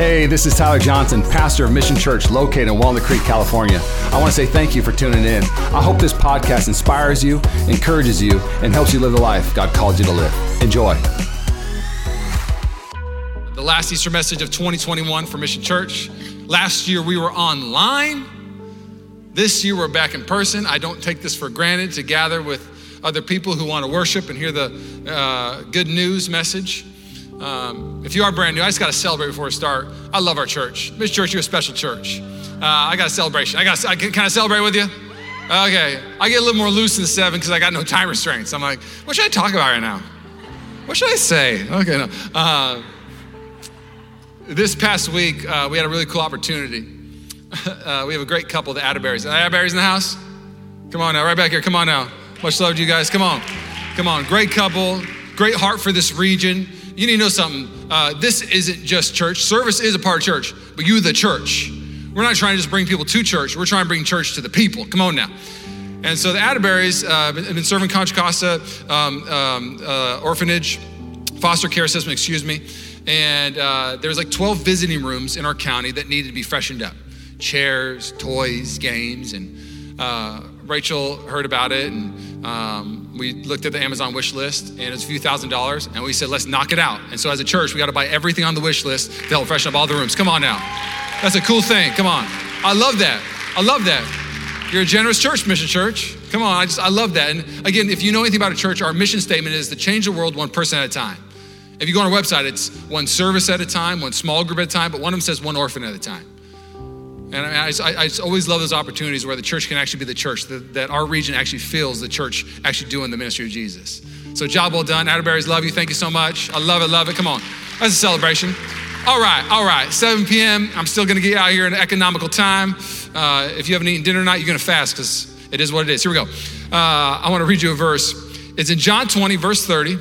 Hey, this is Tyler Johnson, pastor of Mission Church located in Walnut Creek, California. I want to say thank you for tuning in. I hope this podcast inspires you, encourages you, and helps you live the life God called you to live. Enjoy. The last Easter message of 2021 for Mission Church. Last year we were online. This year we're back in person. I don't take this for granted to gather with other people who want to worship and hear the uh, good news message. Um, if you are brand new, I just got to celebrate before we start. I love our church. This church, you're a special church. Uh, I got a celebration. I got. I Can, can I celebrate with you? Okay. I get a little more loose in seven because I got no time restraints. I'm like, what should I talk about right now? What should I say? Okay, no. Uh, this past week, uh, we had a really cool opportunity. Uh, we have a great couple, the Atterberries. The Atterberries in the house? Come on now, right back here. Come on now. Much love to you guys. Come on. Come on. Great couple, great heart for this region you need to know something. Uh, this isn't just church. Service is a part of church, but you, the church. We're not trying to just bring people to church. We're trying to bring church to the people. Come on now. And so the Atterberries uh, have been serving Contra Costa um, um, uh, orphanage, foster care system, excuse me. And uh, there's like 12 visiting rooms in our county that needed to be freshened up chairs, toys, games. And uh, Rachel heard about it and um, we looked at the Amazon wish list and it's a few thousand dollars, and we said, let's knock it out. And so, as a church, we got to buy everything on the wish list to help freshen up all the rooms. Come on now. That's a cool thing. Come on. I love that. I love that. You're a generous church, Mission Church. Come on. I just, I love that. And again, if you know anything about a church, our mission statement is to change the world one person at a time. If you go on our website, it's one service at a time, one small group at a time, but one of them says one orphan at a time. And I, I, I, always love those opportunities where the church can actually be the church, that, that, our region actually feels the church actually doing the ministry of Jesus. So, job well done. Atterberries, love you. Thank you so much. I love it, love it. Come on. That's a celebration. All right, all right. 7 p.m. I'm still going to get out here in economical time. Uh, if you haven't eaten dinner tonight, you're going to fast because it is what it is. Here we go. Uh, I want to read you a verse. It's in John 20, verse 30.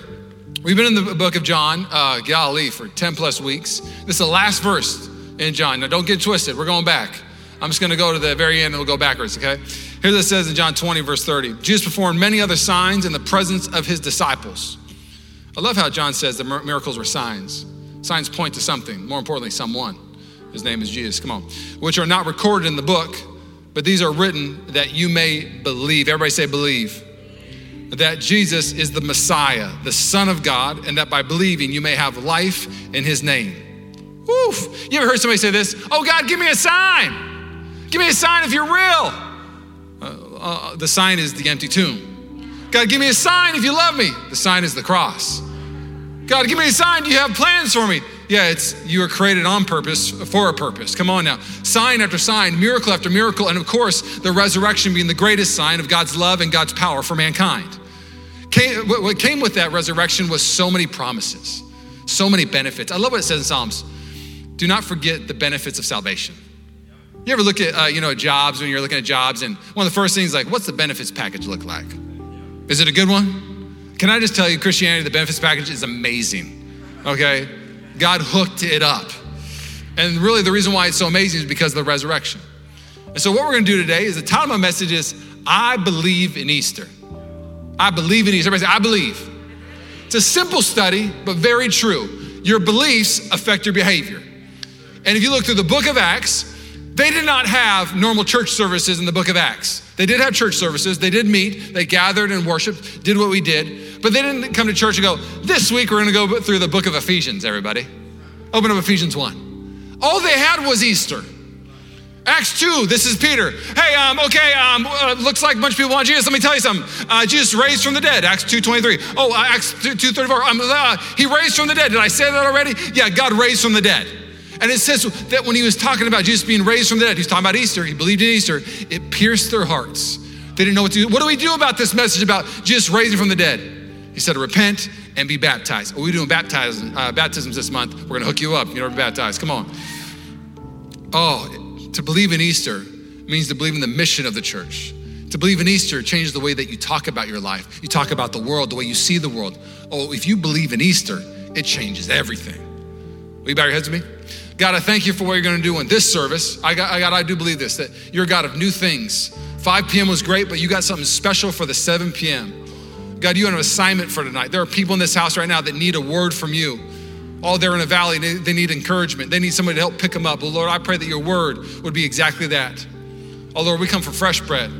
We've been in the book of John, uh, Galilee, for 10 plus weeks. This is the last verse in John. Now, don't get twisted. We're going back. I'm just going to go to the very end and we'll go backwards, okay? Here's what it says in John 20, verse 30. Jesus performed many other signs in the presence of his disciples. I love how John says the miracles were signs. Signs point to something, more importantly, someone. His name is Jesus. Come on. Which are not recorded in the book, but these are written that you may believe. Everybody say, believe. That Jesus is the Messiah, the Son of God, and that by believing you may have life in his name. You ever heard somebody say this? Oh, God, give me a sign. Give me a sign if you're real. Uh, uh, the sign is the empty tomb. God, give me a sign if you love me. The sign is the cross. God, give me a sign. Do you have plans for me? Yeah, it's you were created on purpose for a purpose. Come on now. Sign after sign, miracle after miracle, and of course, the resurrection being the greatest sign of God's love and God's power for mankind. Came, what came with that resurrection was so many promises, so many benefits. I love what it says in Psalms do not forget the benefits of salvation. You ever look at, uh, you know, jobs when you're looking at jobs, and one of the first things like, what's the benefits package look like? Is it a good one? Can I just tell you, Christianity, the benefits package is amazing. Okay, God hooked it up, and really the reason why it's so amazing is because of the resurrection. And so what we're going to do today is the title of my message is I believe in Easter. I believe in Easter. Everybody say I believe. It's a simple study, but very true. Your beliefs affect your behavior. And if you look through the book of Acts, they did not have normal church services in the book of Acts. They did have church services. They did meet. They gathered and worshiped, did what we did. But they didn't come to church and go, this week we're going to go through the book of Ephesians, everybody. Open up Ephesians 1. All they had was Easter. Acts 2, this is Peter. Hey, um, okay, um, uh, looks like a bunch of people want Jesus. Let me tell you something. Uh, Jesus raised from the dead, Acts 2 23. Oh, uh, Acts 2 34. Um, uh, he raised from the dead. Did I say that already? Yeah, God raised from the dead. And it says that when he was talking about Jesus being raised from the dead, he's talking about Easter, he believed in Easter, it pierced their hearts. They didn't know what to do. What do we do about this message about Jesus raising from the dead? He said, repent and be baptized. Are we doing baptism, uh, baptisms this month? We're going to hook you up. You're going to be baptized. Come on. Oh, to believe in Easter means to believe in the mission of the church. To believe in Easter changes the way that you talk about your life. You talk about the world, the way you see the world. Oh, if you believe in Easter, it changes everything. Will you bow your heads with me? God, I thank you for what you're going to do in this service. I got, I got, I do believe this, that you're a God of new things. 5 p.m. was great, but you got something special for the 7 p.m. God, you have an assignment for tonight. There are people in this house right now that need a word from you. Oh, they're in a valley, they, they need encouragement. They need somebody to help pick them up. But Lord, I pray that your word would be exactly that. Oh, Lord, we come for fresh bread.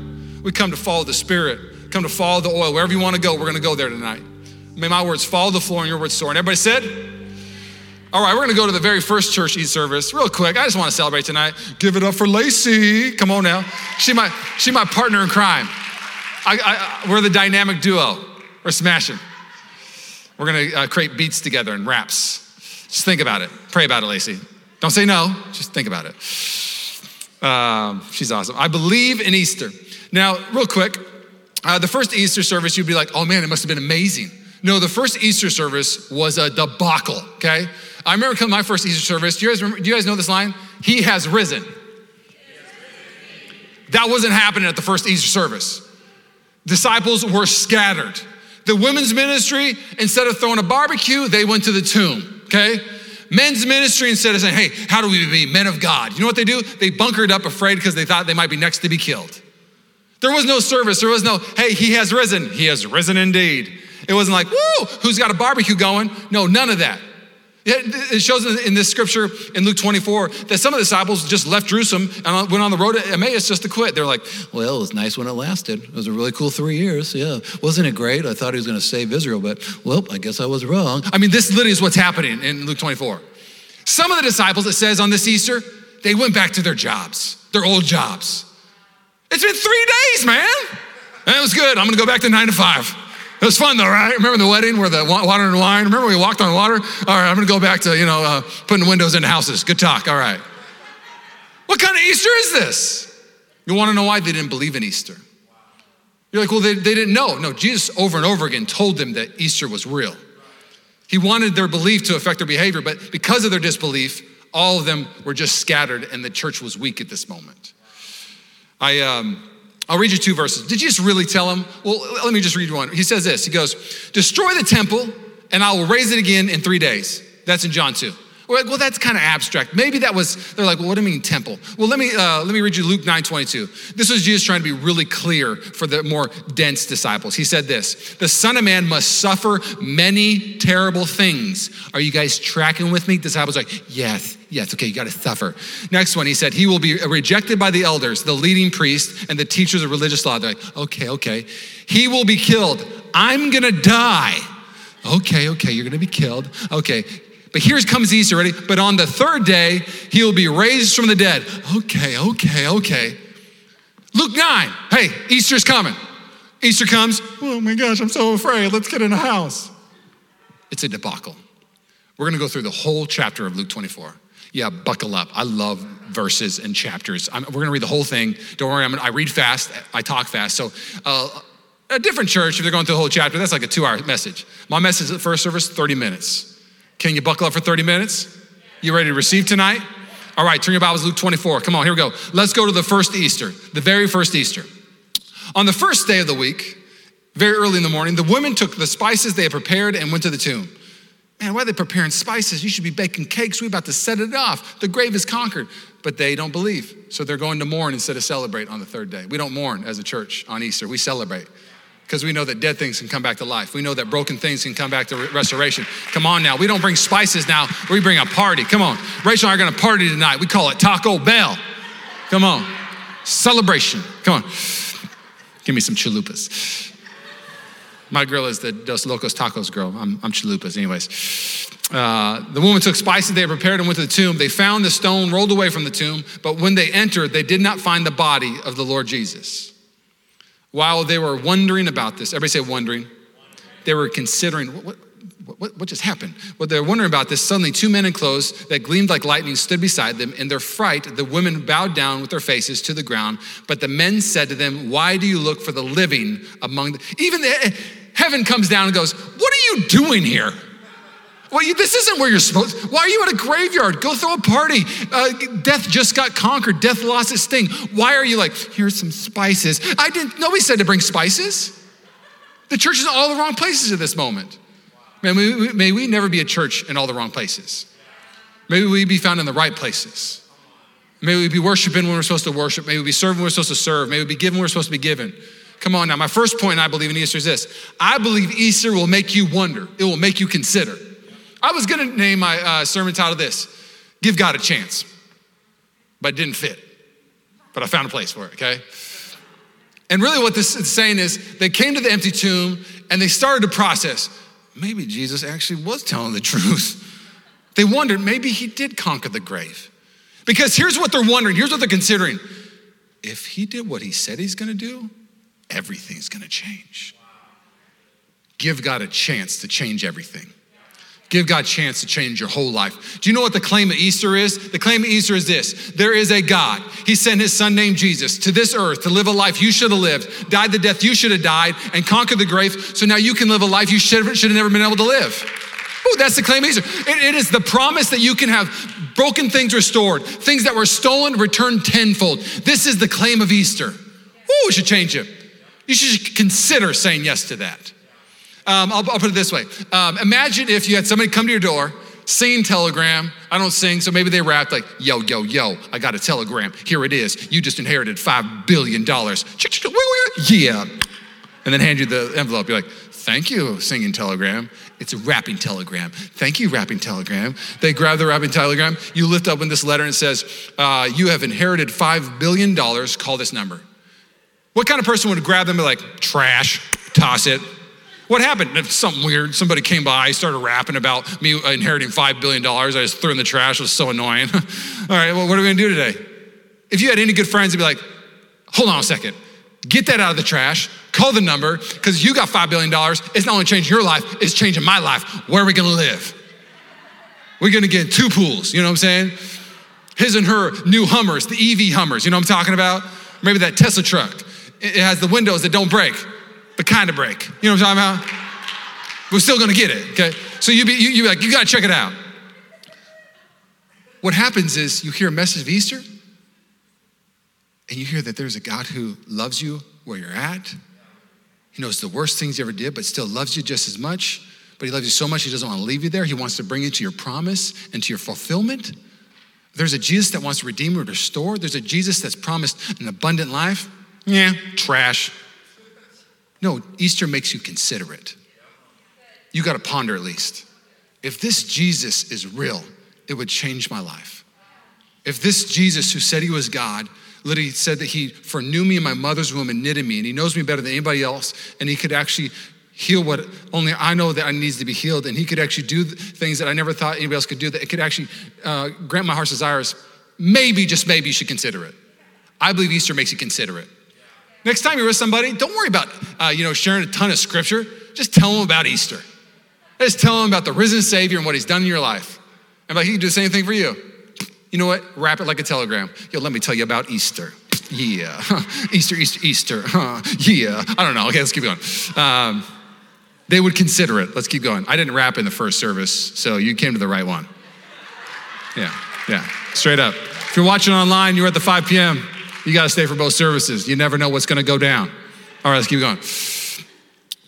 We come to follow the Spirit, come to follow the oil. Wherever you want to go, we're going to go there tonight. May my words follow the floor and your words soar. And everybody said, all right, we're going to go to the very first church East service real quick. I just want to celebrate tonight. Give it up for Lacey. Come on now. She my, she my partner in crime. I, I, we're the dynamic duo. We're smashing. We're going to uh, create beats together and raps. Just think about it. Pray about it, Lacey. Don't say no. Just think about it. Um, she's awesome. I believe in Easter. Now, real quick, uh, the first Easter service, you'd be like, oh man, it must have been amazing. No, the first Easter service was a debacle, okay? I remember coming my first Easter service. Do you, guys remember, do you guys know this line? He has risen. That wasn't happening at the first Easter service. Disciples were scattered. The women's ministry, instead of throwing a barbecue, they went to the tomb, okay? Men's ministry, instead of saying, hey, how do we be men of God? You know what they do? They bunkered up afraid because they thought they might be next to be killed. There was no service. There was no, hey, he has risen. He has risen indeed. It wasn't like, woo, who's got a barbecue going? No, none of that. It shows in this scripture in Luke 24 that some of the disciples just left Jerusalem and went on the road to Emmaus just to quit. They're like, well, it was nice when it lasted. It was a really cool three years. Yeah. Wasn't it great? I thought he was going to save Israel, but well, I guess I was wrong. I mean, this literally is what's happening in Luke 24. Some of the disciples, it says on this Easter, they went back to their jobs, their old jobs. It's been three days, man. And it was good. I'm going to go back to nine to five. It was fun though, right? Remember the wedding where the water and wine? Remember we walked on water? All right, I'm gonna go back to, you know, uh, putting windows into houses. Good talk, all right. What kind of Easter is this? You wanna know why they didn't believe in Easter? You're like, well, they, they didn't know. No, Jesus over and over again told them that Easter was real. He wanted their belief to affect their behavior, but because of their disbelief, all of them were just scattered and the church was weak at this moment. I, um, I'll read you two verses. Did you just really tell him? Well, let me just read one. He says this He goes, Destroy the temple, and I will raise it again in three days. That's in John 2. We're like, well, that's kind of abstract. Maybe that was, they're like, well, what do you mean temple? Well, let me, uh, let me read you Luke 9 22. This was Jesus trying to be really clear for the more dense disciples. He said this The Son of Man must suffer many terrible things. Are you guys tracking with me? Disciples like, yes, yes, okay, you got to suffer. Next one, he said, He will be rejected by the elders, the leading priests, and the teachers of religious law. They're like, okay, okay. He will be killed. I'm going to die. Okay, okay, you're gonna be killed. Okay, but here comes Easter, ready? But on the third day, he will be raised from the dead. Okay, okay, okay. Luke 9, hey, Easter's coming. Easter comes, oh my gosh, I'm so afraid. Let's get in a house. It's a debacle. We're gonna go through the whole chapter of Luke 24. Yeah, buckle up. I love verses and chapters. I'm, we're gonna read the whole thing. Don't worry, gonna, I read fast, I talk fast. So, uh, a different church, if they're going through the whole chapter, that's like a two hour message. My message at first service, 30 minutes. Can you buckle up for 30 minutes? You ready to receive tonight? All right, turn your Bibles to Luke 24. Come on, here we go. Let's go to the first Easter, the very first Easter. On the first day of the week, very early in the morning, the women took the spices they had prepared and went to the tomb. Man, why are they preparing spices? You should be baking cakes. We're about to set it off. The grave is conquered. But they don't believe. So they're going to mourn instead of celebrate on the third day. We don't mourn as a church on Easter, we celebrate because we know that dead things can come back to life. We know that broken things can come back to restoration. Come on now. We don't bring spices now, we bring a party. Come on. Rachel and I are going to party tonight. We call it Taco Bell. Come on. Celebration. Come on. Give me some chalupas. My girl is the Dos Locos Tacos girl. I'm, I'm chalupas, anyways. Uh, the woman took spices they had prepared and went to the tomb. They found the stone rolled away from the tomb, but when they entered, they did not find the body of the Lord Jesus. While they were wondering about this, everybody say wondering. They were considering what, what, what, just happened? Well, they're wondering about this. Suddenly, two men in clothes that gleamed like lightning stood beside them. In their fright, the women bowed down with their faces to the ground. But the men said to them, Why do you look for the living among the. Even the, heaven comes down and goes, What are you doing here? Well, you, this isn't where you're supposed. Why are you at a graveyard? Go throw a party. Uh, death just got conquered. Death lost its sting. Why are you like? Here's some spices. I didn't. Nobody said to bring spices. The church is in all the wrong places at this moment. May we, may we never be a church in all the wrong places. May we be found in the right places. May we be worshiping when we're supposed to worship. May we be serving when we're supposed to serve. May we be giving when we're supposed to be given. Come on now. My first point I believe in Easter is this I believe Easter will make you wonder, it will make you consider. I was gonna name my uh, sermon title this Give God a Chance, but it didn't fit. But I found a place for it, okay? And really, what this is saying is they came to the empty tomb and they started to process maybe Jesus actually was telling the truth. They wondered maybe he did conquer the grave. Because here's what they're wondering, here's what they're considering. If he did what he said he's gonna do, everything's gonna change. Give God a chance to change everything. Give God a chance to change your whole life. Do you know what the claim of Easter is? The claim of Easter is this there is a God. He sent his son named Jesus to this earth to live a life you should have lived, died the death you should have died, and conquered the grave so now you can live a life you should have, never been able to live. Ooh, that's the claim of Easter. It, it is the promise that you can have broken things restored, things that were stolen returned tenfold. This is the claim of Easter. Ooh, we should change it. You should consider saying yes to that. Um, I'll, I'll, put it this way um, Imagine if you had somebody come to your door, singing telegram. I don't sing, so maybe they rapped like, yo, yo, yo, I got a telegram. Here it is. You just inherited $5 billion. Yeah. And then hand you the envelope. You're like, thank you, singing telegram. It's a rapping telegram. Thank you, rapping telegram. They grab the rapping telegram. You lift up in this letter and it says, uh, You have inherited $5 billion. Call this number. What kind of person would grab them and be like, trash, toss it, what happened? Something weird. Somebody came by, started rapping about me inheriting $5 billion. I just threw in the trash. It was so annoying. All right, well, what are we gonna do today? If you had any good friends, they'd be like, hold on a second. Get that out of the trash. Call the number, because you got $5 billion. It's not only changing your life, it's changing my life. Where are we gonna live? We're gonna get two pools, you know what I'm saying? His and her new Hummers, the EV Hummers, you know what I'm talking about? Maybe that Tesla truck. It has the windows that don't break but kind of break. You know what I'm talking about? We're still gonna get it, okay? So you be, you, you be like, you gotta check it out. What happens is you hear a message of Easter, and you hear that there's a God who loves you where you're at. He knows the worst things you ever did, but still loves you just as much. But he loves you so much, he doesn't want to leave you there. He wants to bring you to your promise and to your fulfillment. There's a Jesus that wants to redeem or restore. There's a Jesus that's promised an abundant life. Yeah, trash. No, Easter makes you consider it. You got to ponder at least. If this Jesus is real, it would change my life. If this Jesus, who said he was God, literally said that he foreknew me in my mother's womb and knitted me, and he knows me better than anybody else, and he could actually heal what only I know that I needs to be healed, and he could actually do things that I never thought anybody else could do, that it could actually uh, grant my heart's desires, maybe, just maybe, you should consider it. I believe Easter makes you consider it. Next time you're with somebody, don't worry about uh, you know sharing a ton of scripture. Just tell them about Easter. Just tell them about the risen Savior and what He's done in your life. And like He can do the same thing for you. You know what? Wrap it like a telegram. Yo, let me tell you about Easter. Yeah, Easter, Easter, Easter. Huh. Yeah, I don't know. Okay, let's keep going. Um, they would consider it. Let's keep going. I didn't rap in the first service, so you came to the right one. Yeah, yeah, straight up. If you're watching online, you're at the 5 p.m. You got to stay for both services. You never know what's going to go down. All right, let's keep going.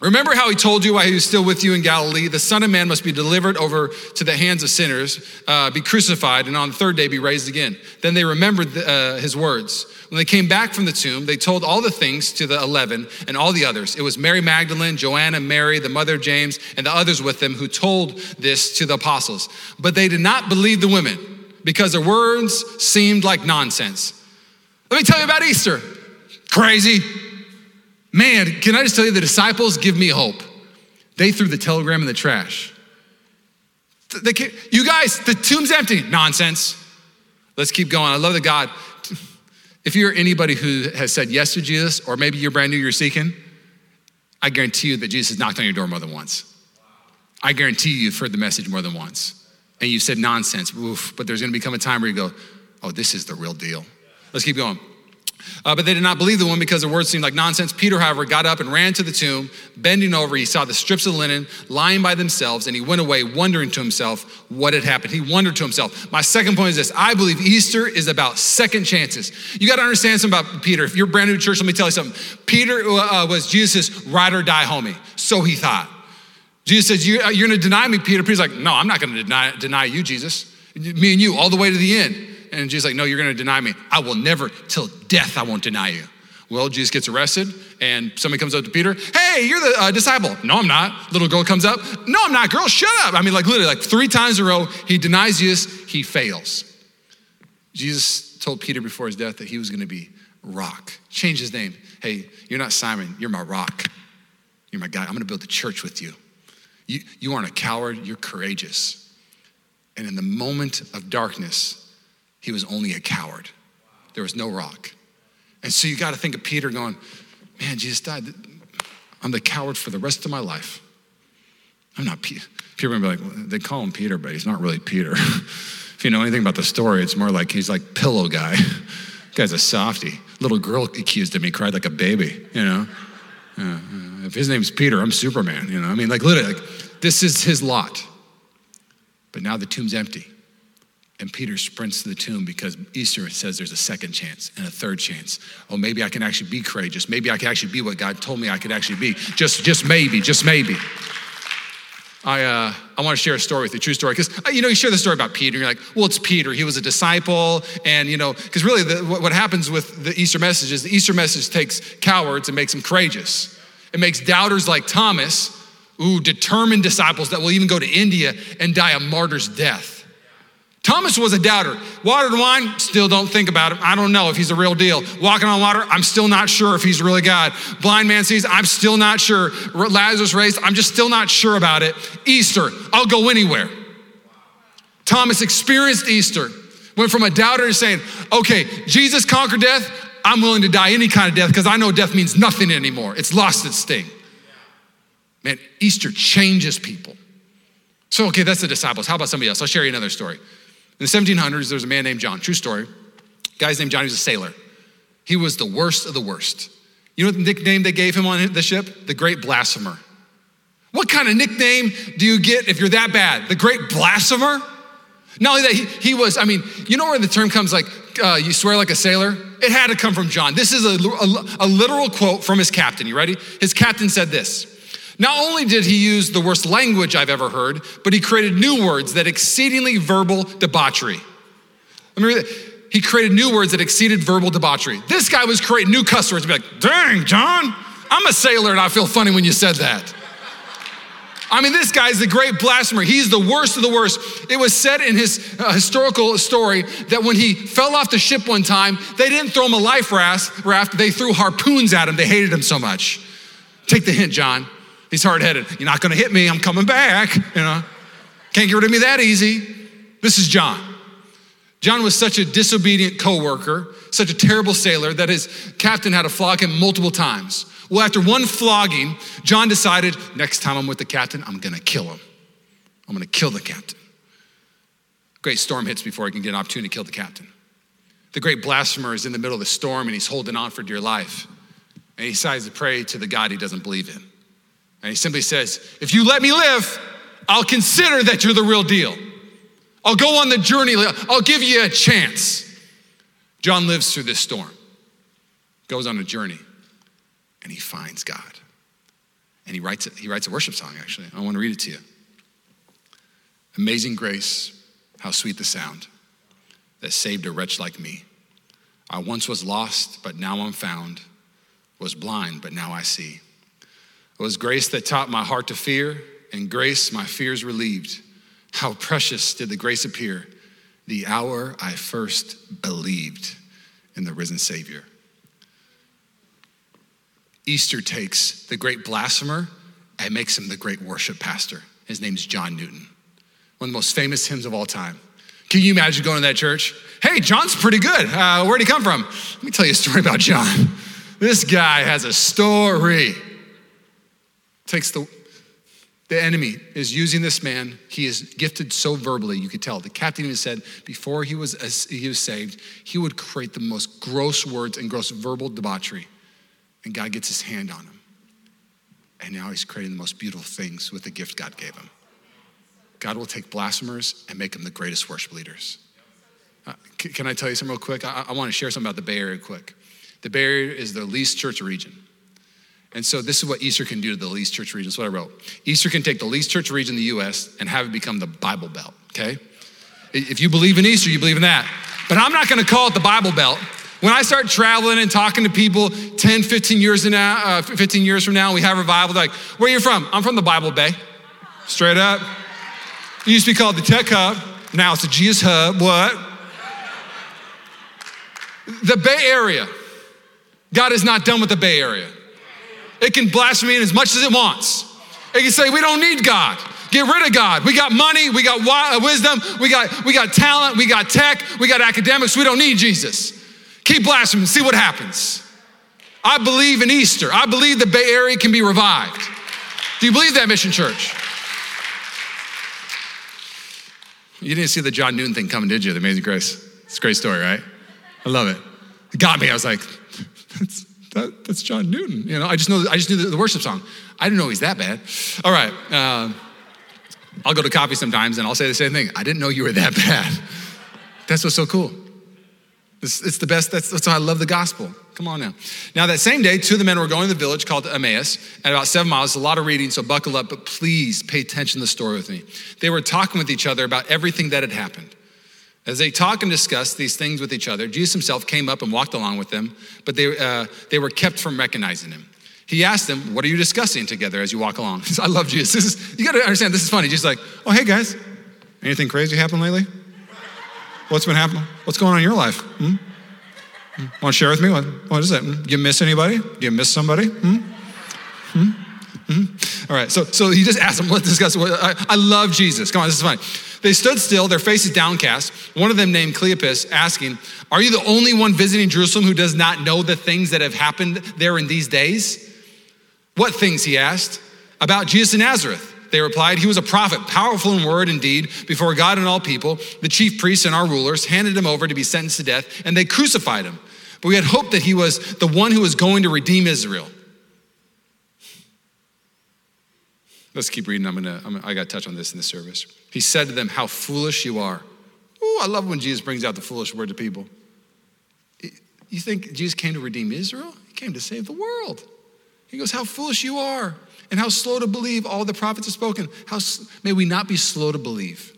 Remember how he told you while he was still with you in Galilee, the Son of Man must be delivered over to the hands of sinners, uh, be crucified, and on the third day be raised again. Then they remembered the, uh, his words. When they came back from the tomb, they told all the things to the eleven and all the others. It was Mary Magdalene, Joanna, Mary, the mother of James, and the others with them who told this to the apostles. But they did not believe the women because their words seemed like nonsense. Let me tell you about Easter. Crazy. Man, can I just tell you, the disciples give me hope. They threw the telegram in the trash. They you guys, the tomb's empty. Nonsense. Let's keep going. I love the God. If you're anybody who has said yes to Jesus, or maybe you're brand new, you're seeking, I guarantee you that Jesus has knocked on your door more than once. I guarantee you you've heard the message more than once. And you said nonsense, oof, but there's gonna become a time where you go, oh, this is the real deal. Let's keep going. Uh, but they did not believe the woman because the words seemed like nonsense. Peter, however, got up and ran to the tomb. Bending over, he saw the strips of linen lying by themselves, and he went away wondering to himself what had happened. He wondered to himself. My second point is this I believe Easter is about second chances. You got to understand something about Peter. If you're brand new church, let me tell you something. Peter uh, was Jesus' ride or die homie. So he thought. Jesus says, You're, you're going to deny me, Peter. Peter's like, No, I'm not going to deny, deny you, Jesus. Me and you, all the way to the end. And Jesus is like, no, you're to deny me. I will never, till death, I won't deny you. Well, Jesus gets arrested, and somebody comes up to Peter. Hey, you're the uh, disciple. No, I'm not. Little girl comes up. No, I'm not. Girl, shut up. I mean, like literally, like three times in a row, he denies Jesus. He fails. Jesus told Peter before his death that he was to be rock. Change his name. Hey, you're not Simon. You're my rock. You're my guy. I'm to build a church with you. You, you aren't a coward. You're courageous. And in the moment of darkness, he was only a coward. There was no rock. And so you got to think of Peter going, man, Jesus died. I'm the coward for the rest of my life. I'm not Peter. People be like, they call him Peter, but he's not really Peter. if you know anything about the story, it's more like he's like pillow guy. guy's a softy. Little girl accused him. He cried like a baby, you know? Uh, if his name's Peter, I'm Superman, you know? I mean, like literally, like, this is his lot. But now the tomb's empty. And Peter sprints to the tomb because Easter says there's a second chance and a third chance. Oh, maybe I can actually be courageous. Maybe I can actually be what God told me I could actually be. Just, just maybe, just maybe. I, uh, I want to share a story with you, true story, because uh, you know you share the story about Peter. And you're like, well, it's Peter. He was a disciple, and you know, because really, the, what, what happens with the Easter message is the Easter message takes cowards and makes them courageous. It makes doubters like Thomas, ooh, determined disciples that will even go to India and die a martyr's death. Thomas was a doubter. Water and wine, still don't think about him. I don't know if he's a real deal. Walking on water, I'm still not sure if he's really God. Blind man sees, I'm still not sure. Lazarus raised, I'm just still not sure about it. Easter, I'll go anywhere. Thomas experienced Easter, went from a doubter to saying, okay, Jesus conquered death. I'm willing to die any kind of death because I know death means nothing anymore. It's lost its sting. Man, Easter changes people. So, okay, that's the disciples. How about somebody else? I'll share you another story. In the 1700s, there was a man named John, true story. Guy's named John, he was a sailor. He was the worst of the worst. You know what the nickname they gave him on the ship? The Great Blasphemer. What kind of nickname do you get if you're that bad? The Great Blasphemer? Not only that, he, he was, I mean, you know where the term comes like, uh, you swear like a sailor? It had to come from John. This is a, a, a literal quote from his captain. You ready? His captain said this not only did he use the worst language I've ever heard, but he created new words that exceedingly verbal debauchery. Let me read that. He created new words that exceeded verbal debauchery. This guy was creating new cuss words. Be like, dang, John, I'm a sailor and I feel funny when you said that. I mean, this guy's the great blasphemer. He's the worst of the worst. It was said in his uh, historical story that when he fell off the ship one time, they didn't throw him a life raft, they threw harpoons at him. They hated him so much. Take the hint, John. He's hard headed. You're not going to hit me. I'm coming back. You know, can't get rid of me that easy. This is John. John was such a disobedient coworker, such a terrible sailor that his captain had to flog him multiple times. Well, after one flogging, John decided next time I'm with the captain, I'm going to kill him. I'm going to kill the captain. Great storm hits before he can get an opportunity to kill the captain. The great blasphemer is in the middle of the storm and he's holding on for dear life. And he decides to pray to the God he doesn't believe in. And he simply says, If you let me live, I'll consider that you're the real deal. I'll go on the journey, I'll give you a chance. John lives through this storm, goes on a journey, and he finds God. And he writes, it, he writes a worship song, actually. I want to read it to you. Amazing grace, how sweet the sound that saved a wretch like me. I once was lost, but now I'm found, was blind, but now I see. It was grace that taught my heart to fear, and grace my fears relieved. How precious did the grace appear the hour I first believed in the risen Savior. Easter takes the great blasphemer and makes him the great worship pastor. His name's John Newton, one of the most famous hymns of all time. Can you imagine going to that church? Hey, John's pretty good. Uh, where'd he come from? Let me tell you a story about John. This guy has a story takes the the enemy is using this man. He is gifted so verbally, you could tell. The captain even said before he was, he was saved, he would create the most gross words and gross verbal debauchery. And God gets his hand on him. And now he's creating the most beautiful things with the gift God gave him. God will take blasphemers and make them the greatest worship leaders. Uh, can I tell you something real quick? I, I want to share something about the Bay Area quick. The Bay Area is the least church region. And so this is what Easter can do to the least church region. That's what I wrote. Easter can take the least church region in the US and have it become the Bible Belt, okay? If you believe in Easter, you believe in that. But I'm not gonna call it the Bible Belt. When I start traveling and talking to people 10, 15 years, now, uh, 15 years from now, we have revival, like, where are you from? I'm from the Bible Bay. Straight up. It used to be called the Tech Hub. Now it's the Jesus Hub. What? The Bay Area. God is not done with the Bay Area. It can blaspheme as much as it wants. It can say, we don't need God. Get rid of God. We got money, we got uh, wisdom, we got, we got talent, we got tech, we got academics. We don't need Jesus. Keep blaspheming, see what happens. I believe in Easter. I believe the Bay Area can be revived. Do you believe that, Mission Church? You didn't see the John Newton thing coming, did you? The Amazing Grace. It's a great story, right? I love it. It got me. I was like, that, that's John Newton. You know, I just know I just knew the, worship song. I didn't know he's that bad. All right. Uh, I'll go to coffee sometimes and I'll say the same thing. I didn't know you were that bad. That's what's so cool. It's, it's the best. That's, that's why I love the gospel. Come on now. Now, that same day, two of the men were going to the village called Emmaus, and about seven miles. a lot of reading, so buckle up, but please pay attention to the story with me. They were talking with each other about everything that had happened. As they talk and discuss these things with each other, Jesus himself came up and walked along with them, but they, uh, they were kept from recognizing him. He asked them, What are you discussing together as you walk along? I love Jesus. This is, you got to understand, this is funny. Just like, Oh, hey guys, anything crazy happened lately? What's been happening? What's going on in your life? Hmm? hmm? Want to share with me? What, what is it? Hmm? Do you miss anybody? Do you miss somebody? Hmm? Hmm? Hmm? All right, so, so he just asked them, let's discuss. I, I love Jesus. Come on, this is funny. They stood still, their faces downcast. One of them, named Cleopas, asking, Are you the only one visiting Jerusalem who does not know the things that have happened there in these days? What things, he asked. About Jesus of Nazareth. They replied, He was a prophet, powerful in word and deed before God and all people. The chief priests and our rulers handed him over to be sentenced to death, and they crucified him. But we had hoped that he was the one who was going to redeem Israel. Let's keep reading. I'm gonna, I'm, I got to touch on this in the service. He said to them, How foolish you are. Ooh, I love when Jesus brings out the foolish word to people. You think Jesus came to redeem Israel? He came to save the world. He goes, How foolish you are, and how slow to believe all the prophets have spoken. How, may we not be slow to believe.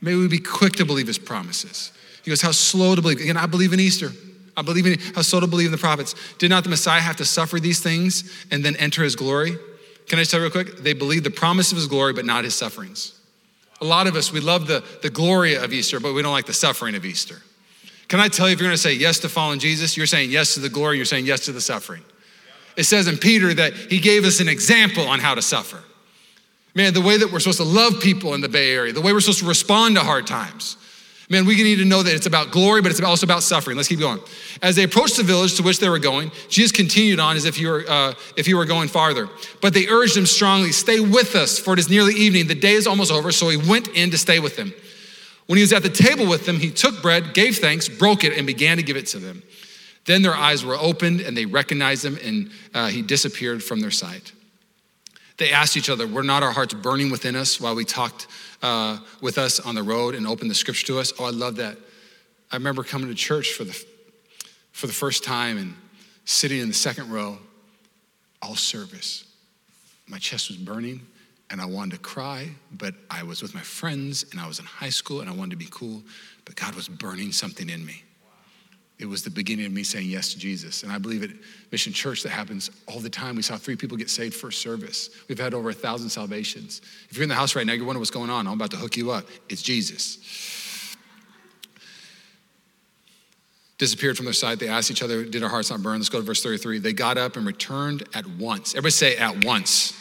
May we be quick to believe his promises. He goes, How slow to believe. Again, I believe in Easter. I believe in how slow to believe in the prophets. Did not the Messiah have to suffer these things and then enter his glory? Can I just tell you real quick? They believe the promise of his glory, but not his sufferings. A lot of us, we love the, the glory of Easter, but we don't like the suffering of Easter. Can I tell you, if you're gonna say yes to following Jesus, you're saying yes to the glory, you're saying yes to the suffering. It says in Peter that he gave us an example on how to suffer. Man, the way that we're supposed to love people in the Bay Area, the way we're supposed to respond to hard times, Man, we need to know that it's about glory, but it's also about suffering. Let's keep going. As they approached the village to which they were going, Jesus continued on as if he were, uh, if he were going farther. But they urged him strongly, Stay with us, for it is nearly evening. The day is almost over. So he went in to stay with them. When he was at the table with them, he took bread, gave thanks, broke it, and began to give it to them. Then their eyes were opened, and they recognized him, and uh, he disappeared from their sight. They asked each other, Were not our hearts burning within us while we talked? uh, with us on the road and opened the scripture to us. Oh, I love that. I remember coming to church for the, for the first time and sitting in the second row, all service. My chest was burning and I wanted to cry, but I was with my friends and I was in high school and I wanted to be cool, but God was burning something in me. It was the beginning of me saying yes to Jesus. And I believe at Mission Church that happens all the time. We saw three people get saved first service. We've had over a thousand salvations. If you're in the house right now, you're wondering what's going on. I'm about to hook you up. It's Jesus. Disappeared from their sight. They asked each other, Did our hearts not burn? Let's go to verse 33. They got up and returned at once. Everybody say, At once.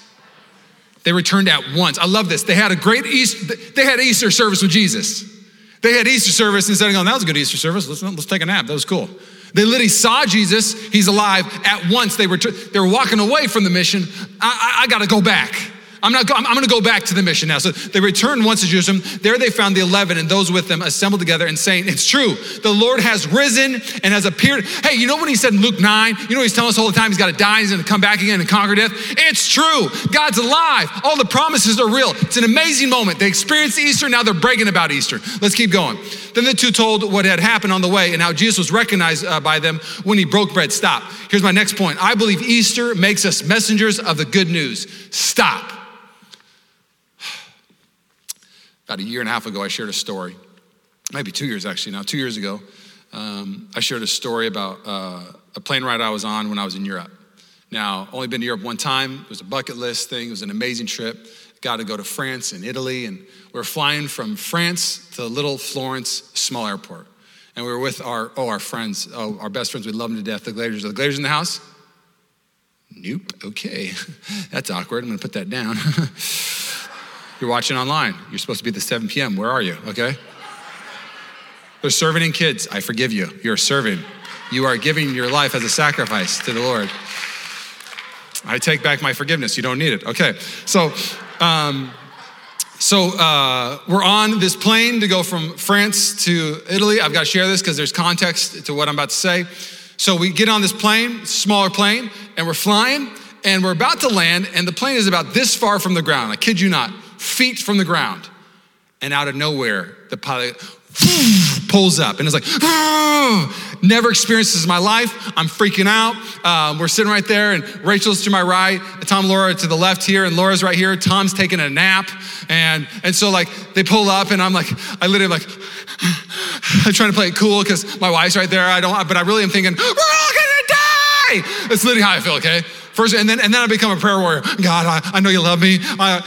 They returned at once. I love this. They had a great Easter, they had Easter service with Jesus. They had Easter service instead of going, that was a good Easter service. Let's, let's take a nap. That was cool. They literally saw Jesus. He's alive at once. They were, they were walking away from the mission. I, I, I got to go back. I'm not. I'm, I'm going to go back to the mission now. So they returned once to Jerusalem. There they found the eleven and those with them assembled together and saying, "It's true. The Lord has risen and has appeared." Hey, you know when he said in Luke nine? You know he's telling us all the time he's got to die. He's going to come back again and conquer death. It's true. God's alive. All the promises are real. It's an amazing moment. They experienced Easter. Now they're bragging about Easter. Let's keep going. Then the two told what had happened on the way and how Jesus was recognized uh, by them when he broke bread. Stop. Here's my next point. I believe Easter makes us messengers of the good news. Stop. About a year and a half ago, I shared a story, maybe two years actually now, two years ago. um, I shared a story about uh, a plane ride I was on when I was in Europe. Now, only been to Europe one time. It was a bucket list thing. It was an amazing trip. Got to go to France and Italy, and we are flying from France to little Florence small airport. And we were with our oh our friends, oh our best friends. We love them to death. The Glazers. Are the Glazers in the house? Nope. Okay, that's awkward. I'm going to put that down. You're watching online. You're supposed to be at the 7 p.m. Where are you? Okay. They're serving in kids. I forgive you. You're serving. You are giving your life as a sacrifice to the Lord. I take back my forgiveness. You don't need it. Okay. So, um, so uh, we're on this plane to go from France to Italy. I've got to share this because there's context to what I'm about to say. So we get on this plane, smaller plane, and we're flying, and we're about to land, and the plane is about this far from the ground. I kid you not, feet from the ground. And out of nowhere, the pilot pulls up and is like, oh, never experienced this in my life. I'm freaking out. Um, we're sitting right there, and Rachel's to my right, Tom, Laura to the left here, and Laura's right here. Tom's taking a nap, and and so like they pull up, and I'm like, I literally like, I'm trying to play it cool because my wife's right there. I don't, but I really am thinking, we're all gonna die. That's literally how I feel. Okay. First, and then, and then I become a prayer warrior. God, I, I know you love me.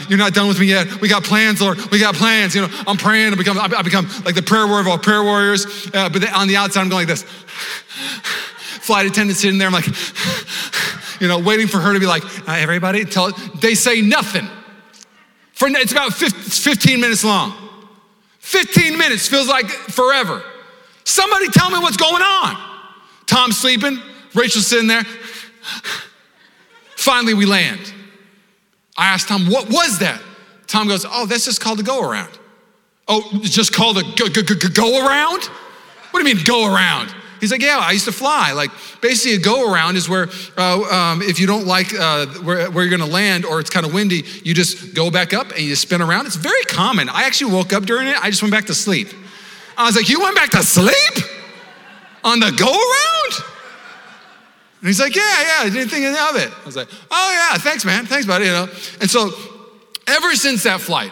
you're not done with me yet. We got plans, Lord. We got plans. You know, I'm praying. I become, I become like the prayer warrior of all prayer warriors. Uh, but on the outside, I'm going like this. Flight attendant sitting there. I'm like, you know, waiting for her to be like, uh, everybody, tell. They say nothing. For it's about 15 minutes long. 15 minutes feels like forever. Somebody tell me what's going on. Tom's sleeping. Rachel's sitting there. Finally, we land. I asked Tom, what was that? Tom goes, oh, that's just called a go around. Oh, it's just called a go, go, go, go around? What do you mean go around? He's like, yeah, I used to fly. Like, basically, a go around is where uh, um, if you don't like uh, where, where, you're gonna land or it's kind of windy, you just go back up and you spin around. It's very common. I actually woke up during it, I just went back to sleep. I was like, you went back to sleep? On the go around? And he's like, yeah, yeah, I didn't think of it. I was like, oh yeah, thanks, man. Thanks, buddy. You know. And so ever since that flight,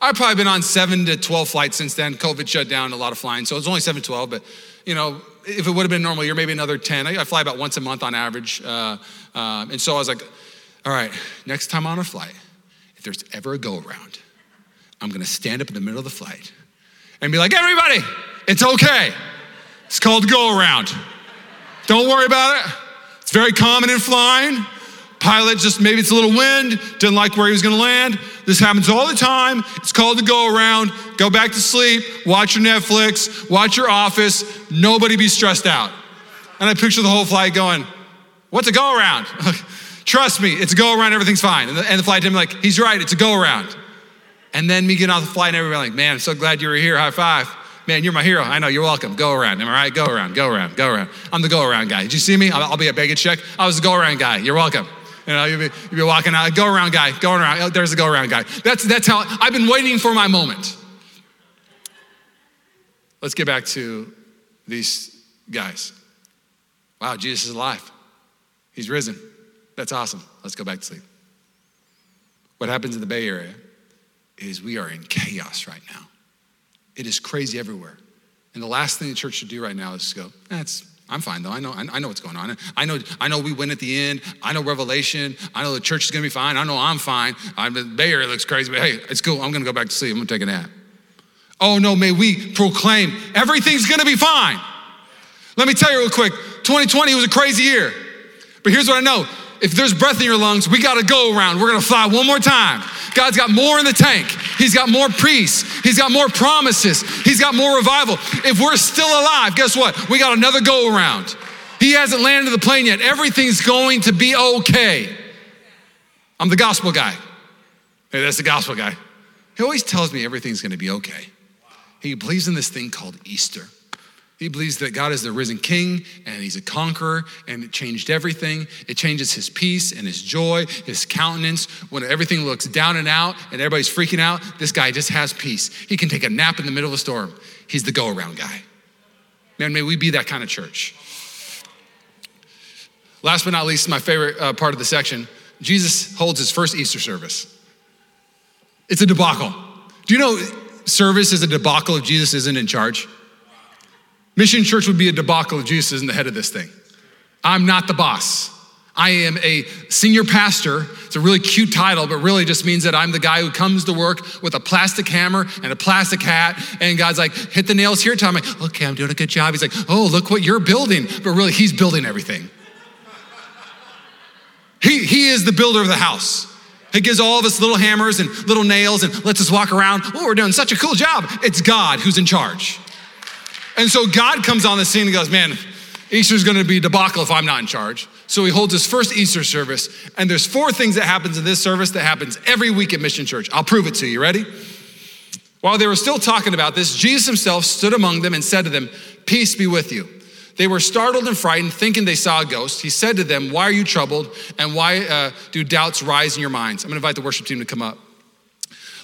I've probably been on seven to 12 flights since then. COVID shut down a lot of flying. So it's only seven to 12, but you know, if it would have been normal year, maybe another 10. I, fly about once a month on average. Uh, uh, and so I was like, all right, next time on a flight, if there's ever a go around, I'm gonna stand up in the middle of the flight and be like, everybody, it's okay. It's called go around. Don't worry about it. It's very common in flying. Pilot just maybe it's a little wind, didn't like where he was gonna land. This happens all the time. It's called the go around. Go back to sleep, watch your Netflix, watch your office, nobody be stressed out. And I picture the whole flight going, What's a go around? Trust me, it's a go around, everything's fine. And the, and the flight attendant, like, he's right, it's a go around. And then me getting off the flight and everybody like, man, I'm so glad you were here, high five. Man, you're my hero. I know, you're welcome. Go around. Am I right? Go around, go around, go around. I'm the go around guy. Did you see me? I'll, I'll be a baggage check. I was the go around guy. You're welcome. You know, you'll be, you'll be walking out, go around guy, going around. Oh, there's a go around guy. That's, that's how I've been waiting for my moment. Let's get back to these guys. Wow, Jesus is alive. He's risen. That's awesome. Let's go back to sleep. What happens in the Bay Area is we are in chaos right now. It is crazy everywhere. And the last thing the church should do right now is go, that's, eh, I'm fine though. I know, I know what's going on. I know, I know we win at the end. I know Revelation. I know the church is going to be fine. I know I'm fine. I'm the Bay Area looks crazy, but hey, it's cool. I'm going to go back to sleep. I'm going to take a nap. Oh no, may we proclaim everything's going to be fine. Let me tell you real quick. 2020 was a crazy year, but here's what I know: if there's breath in your lungs, we got to go around. We're going to fly one more time. God's got more in the tank. He's got more priests. He's got more promises. He's got more revival. If we're still alive, guess what? We got another go around. He hasn't landed the plane yet. Everything's going to be okay. I'm the gospel guy. Hey, that's the gospel guy. He always tells me everything's going to be okay. He believes in this thing called Easter. He believes that God is the risen king and he's a conqueror and it changed everything. It changes his peace and his joy, his countenance. When everything looks down and out and everybody's freaking out, this guy just has peace. He can take a nap in the middle of a storm. He's the go around guy. Man, may we be that kind of church. Last but not least, my favorite uh, part of the section Jesus holds his first Easter service. It's a debacle. Do you know service is a debacle if Jesus isn't in charge? Mission Church would be a debacle if Jesus isn't the head of this thing. I'm not the boss. I am a senior pastor. It's a really cute title, but really just means that I'm the guy who comes to work with a plastic hammer and a plastic hat. And God's like, hit the nails here, Tom. I'm like, okay, I'm doing a good job. He's like, oh, look what you're building. But really, he's building everything. He, he is the builder of the house. He gives all of us little hammers and little nails and lets us walk around. Oh, we're doing such a cool job. It's God who's in charge. And so God comes on the scene and goes, man, Easter's gonna be a debacle if I'm not in charge. So he holds his first Easter service, and there's four things that happens in this service that happens every week at Mission Church. I'll prove it to you. Ready? While they were still talking about this, Jesus himself stood among them and said to them, Peace be with you. They were startled and frightened, thinking they saw a ghost. He said to them, Why are you troubled? And why uh, do doubts rise in your minds? I'm gonna invite the worship team to come up.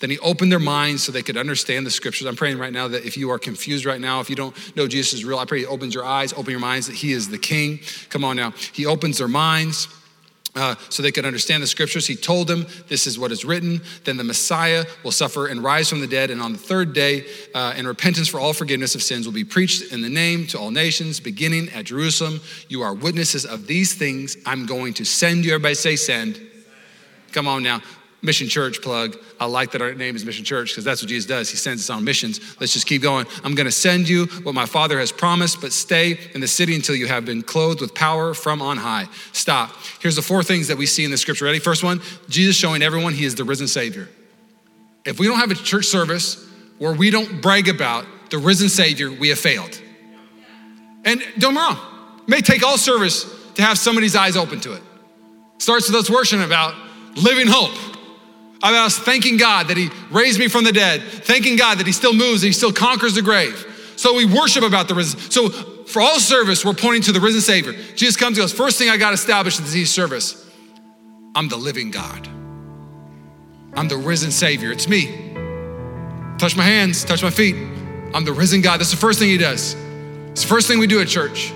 Then he opened their minds so they could understand the scriptures. I'm praying right now that if you are confused right now, if you don't know Jesus is real, I pray he opens your eyes, open your minds that he is the king. Come on now. He opens their minds. Uh, so they could understand the scriptures. He told them, This is what is written. Then the Messiah will suffer and rise from the dead. And on the third day, uh, and repentance for all forgiveness of sins will be preached in the name to all nations, beginning at Jerusalem. You are witnesses of these things. I'm going to send you. Everybody say, Send. Come on now. Mission Church plug. I like that our name is Mission Church because that's what Jesus does. He sends us on missions. Let's just keep going. I'm going to send you what my Father has promised, but stay in the city until you have been clothed with power from on high. Stop. Here's the four things that we see in the scripture. Ready? First one Jesus showing everyone he is the risen Savior. If we don't have a church service where we don't brag about the risen Savior, we have failed. And don't wrong, it may take all service to have somebody's eyes open to it. Starts with us worshiping about living hope about us thanking God that He raised me from the dead, thanking God that He still moves, and He still conquers the grave. So we worship about the risen. So for all service, we're pointing to the risen Savior. Jesus comes to us. First thing I got established in this service I'm the living God. I'm the risen Savior. It's me. Touch my hands, touch my feet. I'm the risen God. That's the first thing He does. It's the first thing we do at church.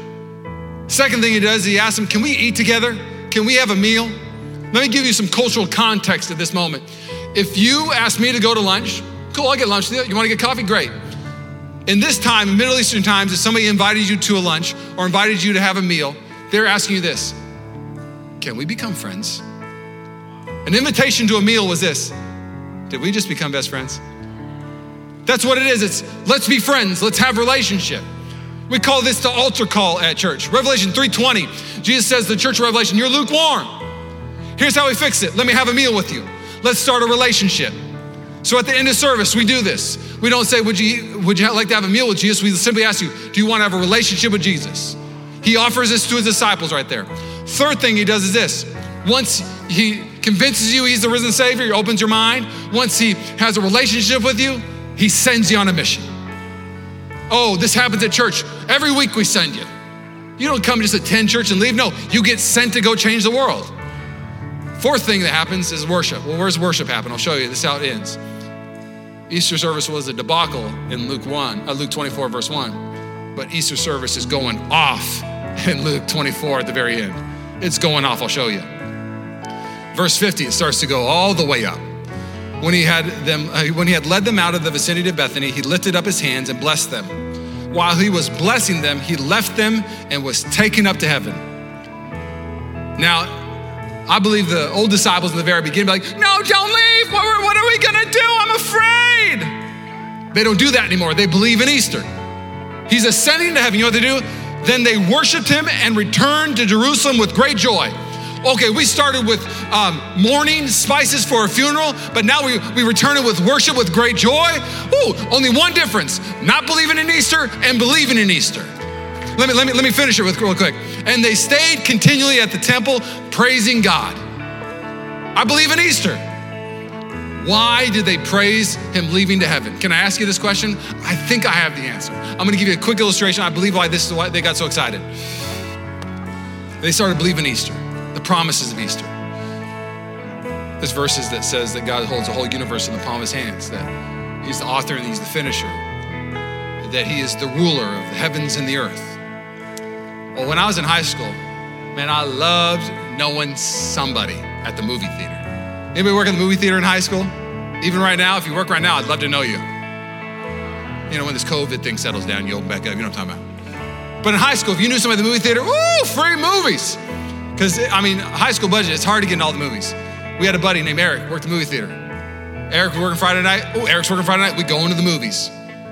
Second thing He does, He asks them, Can we eat together? Can we have a meal? Let me give you some cultural context at this moment. If you ask me to go to lunch, cool, I'll get lunch. You want to get coffee? Great. In this time, Middle Eastern times, if somebody invited you to a lunch or invited you to have a meal, they're asking you this Can we become friends? An invitation to a meal was this Did we just become best friends? That's what it is. It's let's be friends, let's have relationship. We call this the altar call at church. Revelation 3:20. Jesus says the church of Revelation, you're lukewarm. Here's how we fix it. Let me have a meal with you. Let's start a relationship. So at the end of service, we do this. We don't say, Would you, would you like to have a meal with Jesus? We simply ask you, Do you want to have a relationship with Jesus? He offers this to his disciples right there. Third thing he does is this once he convinces you he's the risen Savior, he opens your mind. Once he has a relationship with you, he sends you on a mission. Oh, this happens at church. Every week we send you. You don't come just attend church and leave. No, you get sent to go change the world. Fourth thing that happens is worship. Well, where's worship happen? I'll show you. This is how it ends. Easter service was a debacle in Luke 1, uh, Luke 24, verse 1. But Easter service is going off in Luke 24 at the very end. It's going off, I'll show you. Verse 50, it starts to go all the way up. When he had them, uh, when he had led them out of the vicinity of Bethany, he lifted up his hands and blessed them. While he was blessing them, he left them and was taken up to heaven. Now, I believe the old disciples in the very beginning be like, no, don't leave. What, what are we going to do? I'm afraid. They don't do that anymore. They believe in Easter. He's ascending to heaven. You know what they do? Then they worshiped him and returned to Jerusalem with great joy. Okay, we started with um, mourning, spices for a funeral, but now we, we return it with worship with great joy. Ooh, only one difference not believing in Easter and believing in Easter. Let me, let me, let me finish it with real quick. And they stayed continually at the temple praising God. I believe in Easter. Why did they praise him leaving to heaven? Can I ask you this question? I think I have the answer. I'm gonna give you a quick illustration. I believe why this is why they got so excited. They started believing Easter, the promises of Easter. There's verses that says that God holds the whole universe in the palm of his hands, that he's the author and he's the finisher, that he is the ruler of the heavens and the earth. Well, when I was in high school, man, I loved knowing somebody at the movie theater. Anybody work in the movie theater in high school? Even right now, if you work right now, I'd love to know you. You know, when this COVID thing settles down, you open back up. You know what I'm talking about. But in high school, if you knew somebody at the movie theater, woo, free movies. Because, I mean, high school budget, it's hard to get in all the movies. We had a buddy named Eric, worked the movie theater. Eric was working Friday night. Oh, Eric's working Friday night. We go into the movies.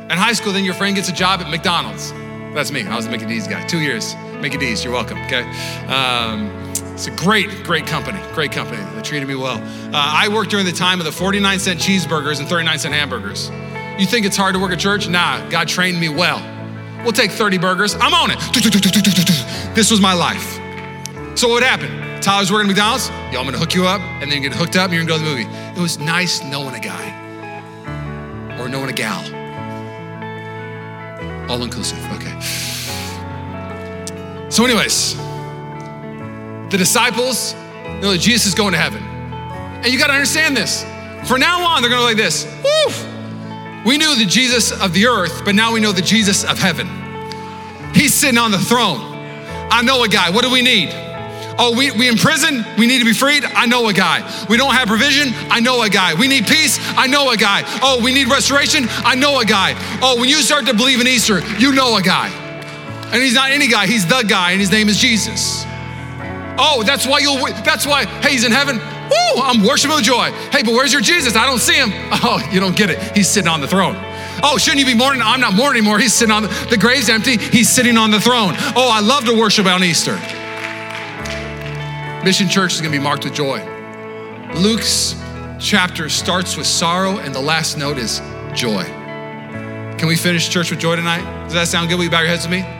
In high school, then your friend gets a job at McDonald's. That's me. I was the Mickey D's guy. Two years. Mickey D's. You're welcome. Okay. Um, it's a great, great company. Great company. They treated me well. Uh, I worked during the time of the 49 cent cheeseburgers and 39 cent hamburgers. You think it's hard to work at church? Nah. God trained me well. We'll take 30 burgers. I'm on it. This was my life. So what would happen? Tyler's working at McDonald's. Yo, I'm gonna hook you up, and then you get hooked up, and you're gonna go to the movie. It was nice knowing a guy or knowing a gal. All inclusive. So, anyways, the disciples know that Jesus is going to heaven, and you got to understand this. For now on, they're gonna go like this. We knew the Jesus of the earth, but now we know the Jesus of heaven. He's sitting on the throne. I know a guy. What do we need? Oh, we, we in prison, we need to be freed. I know a guy. We don't have provision. I know a guy. We need peace. I know a guy. Oh, we need restoration. I know a guy. Oh, when you start to believe in Easter, you know a guy. And he's not any guy, he's the guy, and his name is Jesus. Oh, that's why you'll, that's why, hey, he's in heaven. Woo, I'm worshiping with joy. Hey, but where's your Jesus? I don't see him. Oh, you don't get it. He's sitting on the throne. Oh, shouldn't you be mourning? I'm not mourning anymore. He's sitting on the, the grave's empty. He's sitting on the throne. Oh, I love to worship on Easter. Mission Church is going to be marked with joy. Luke's chapter starts with sorrow, and the last note is joy. Can we finish church with joy tonight? Does that sound good? Will you bow your heads with me?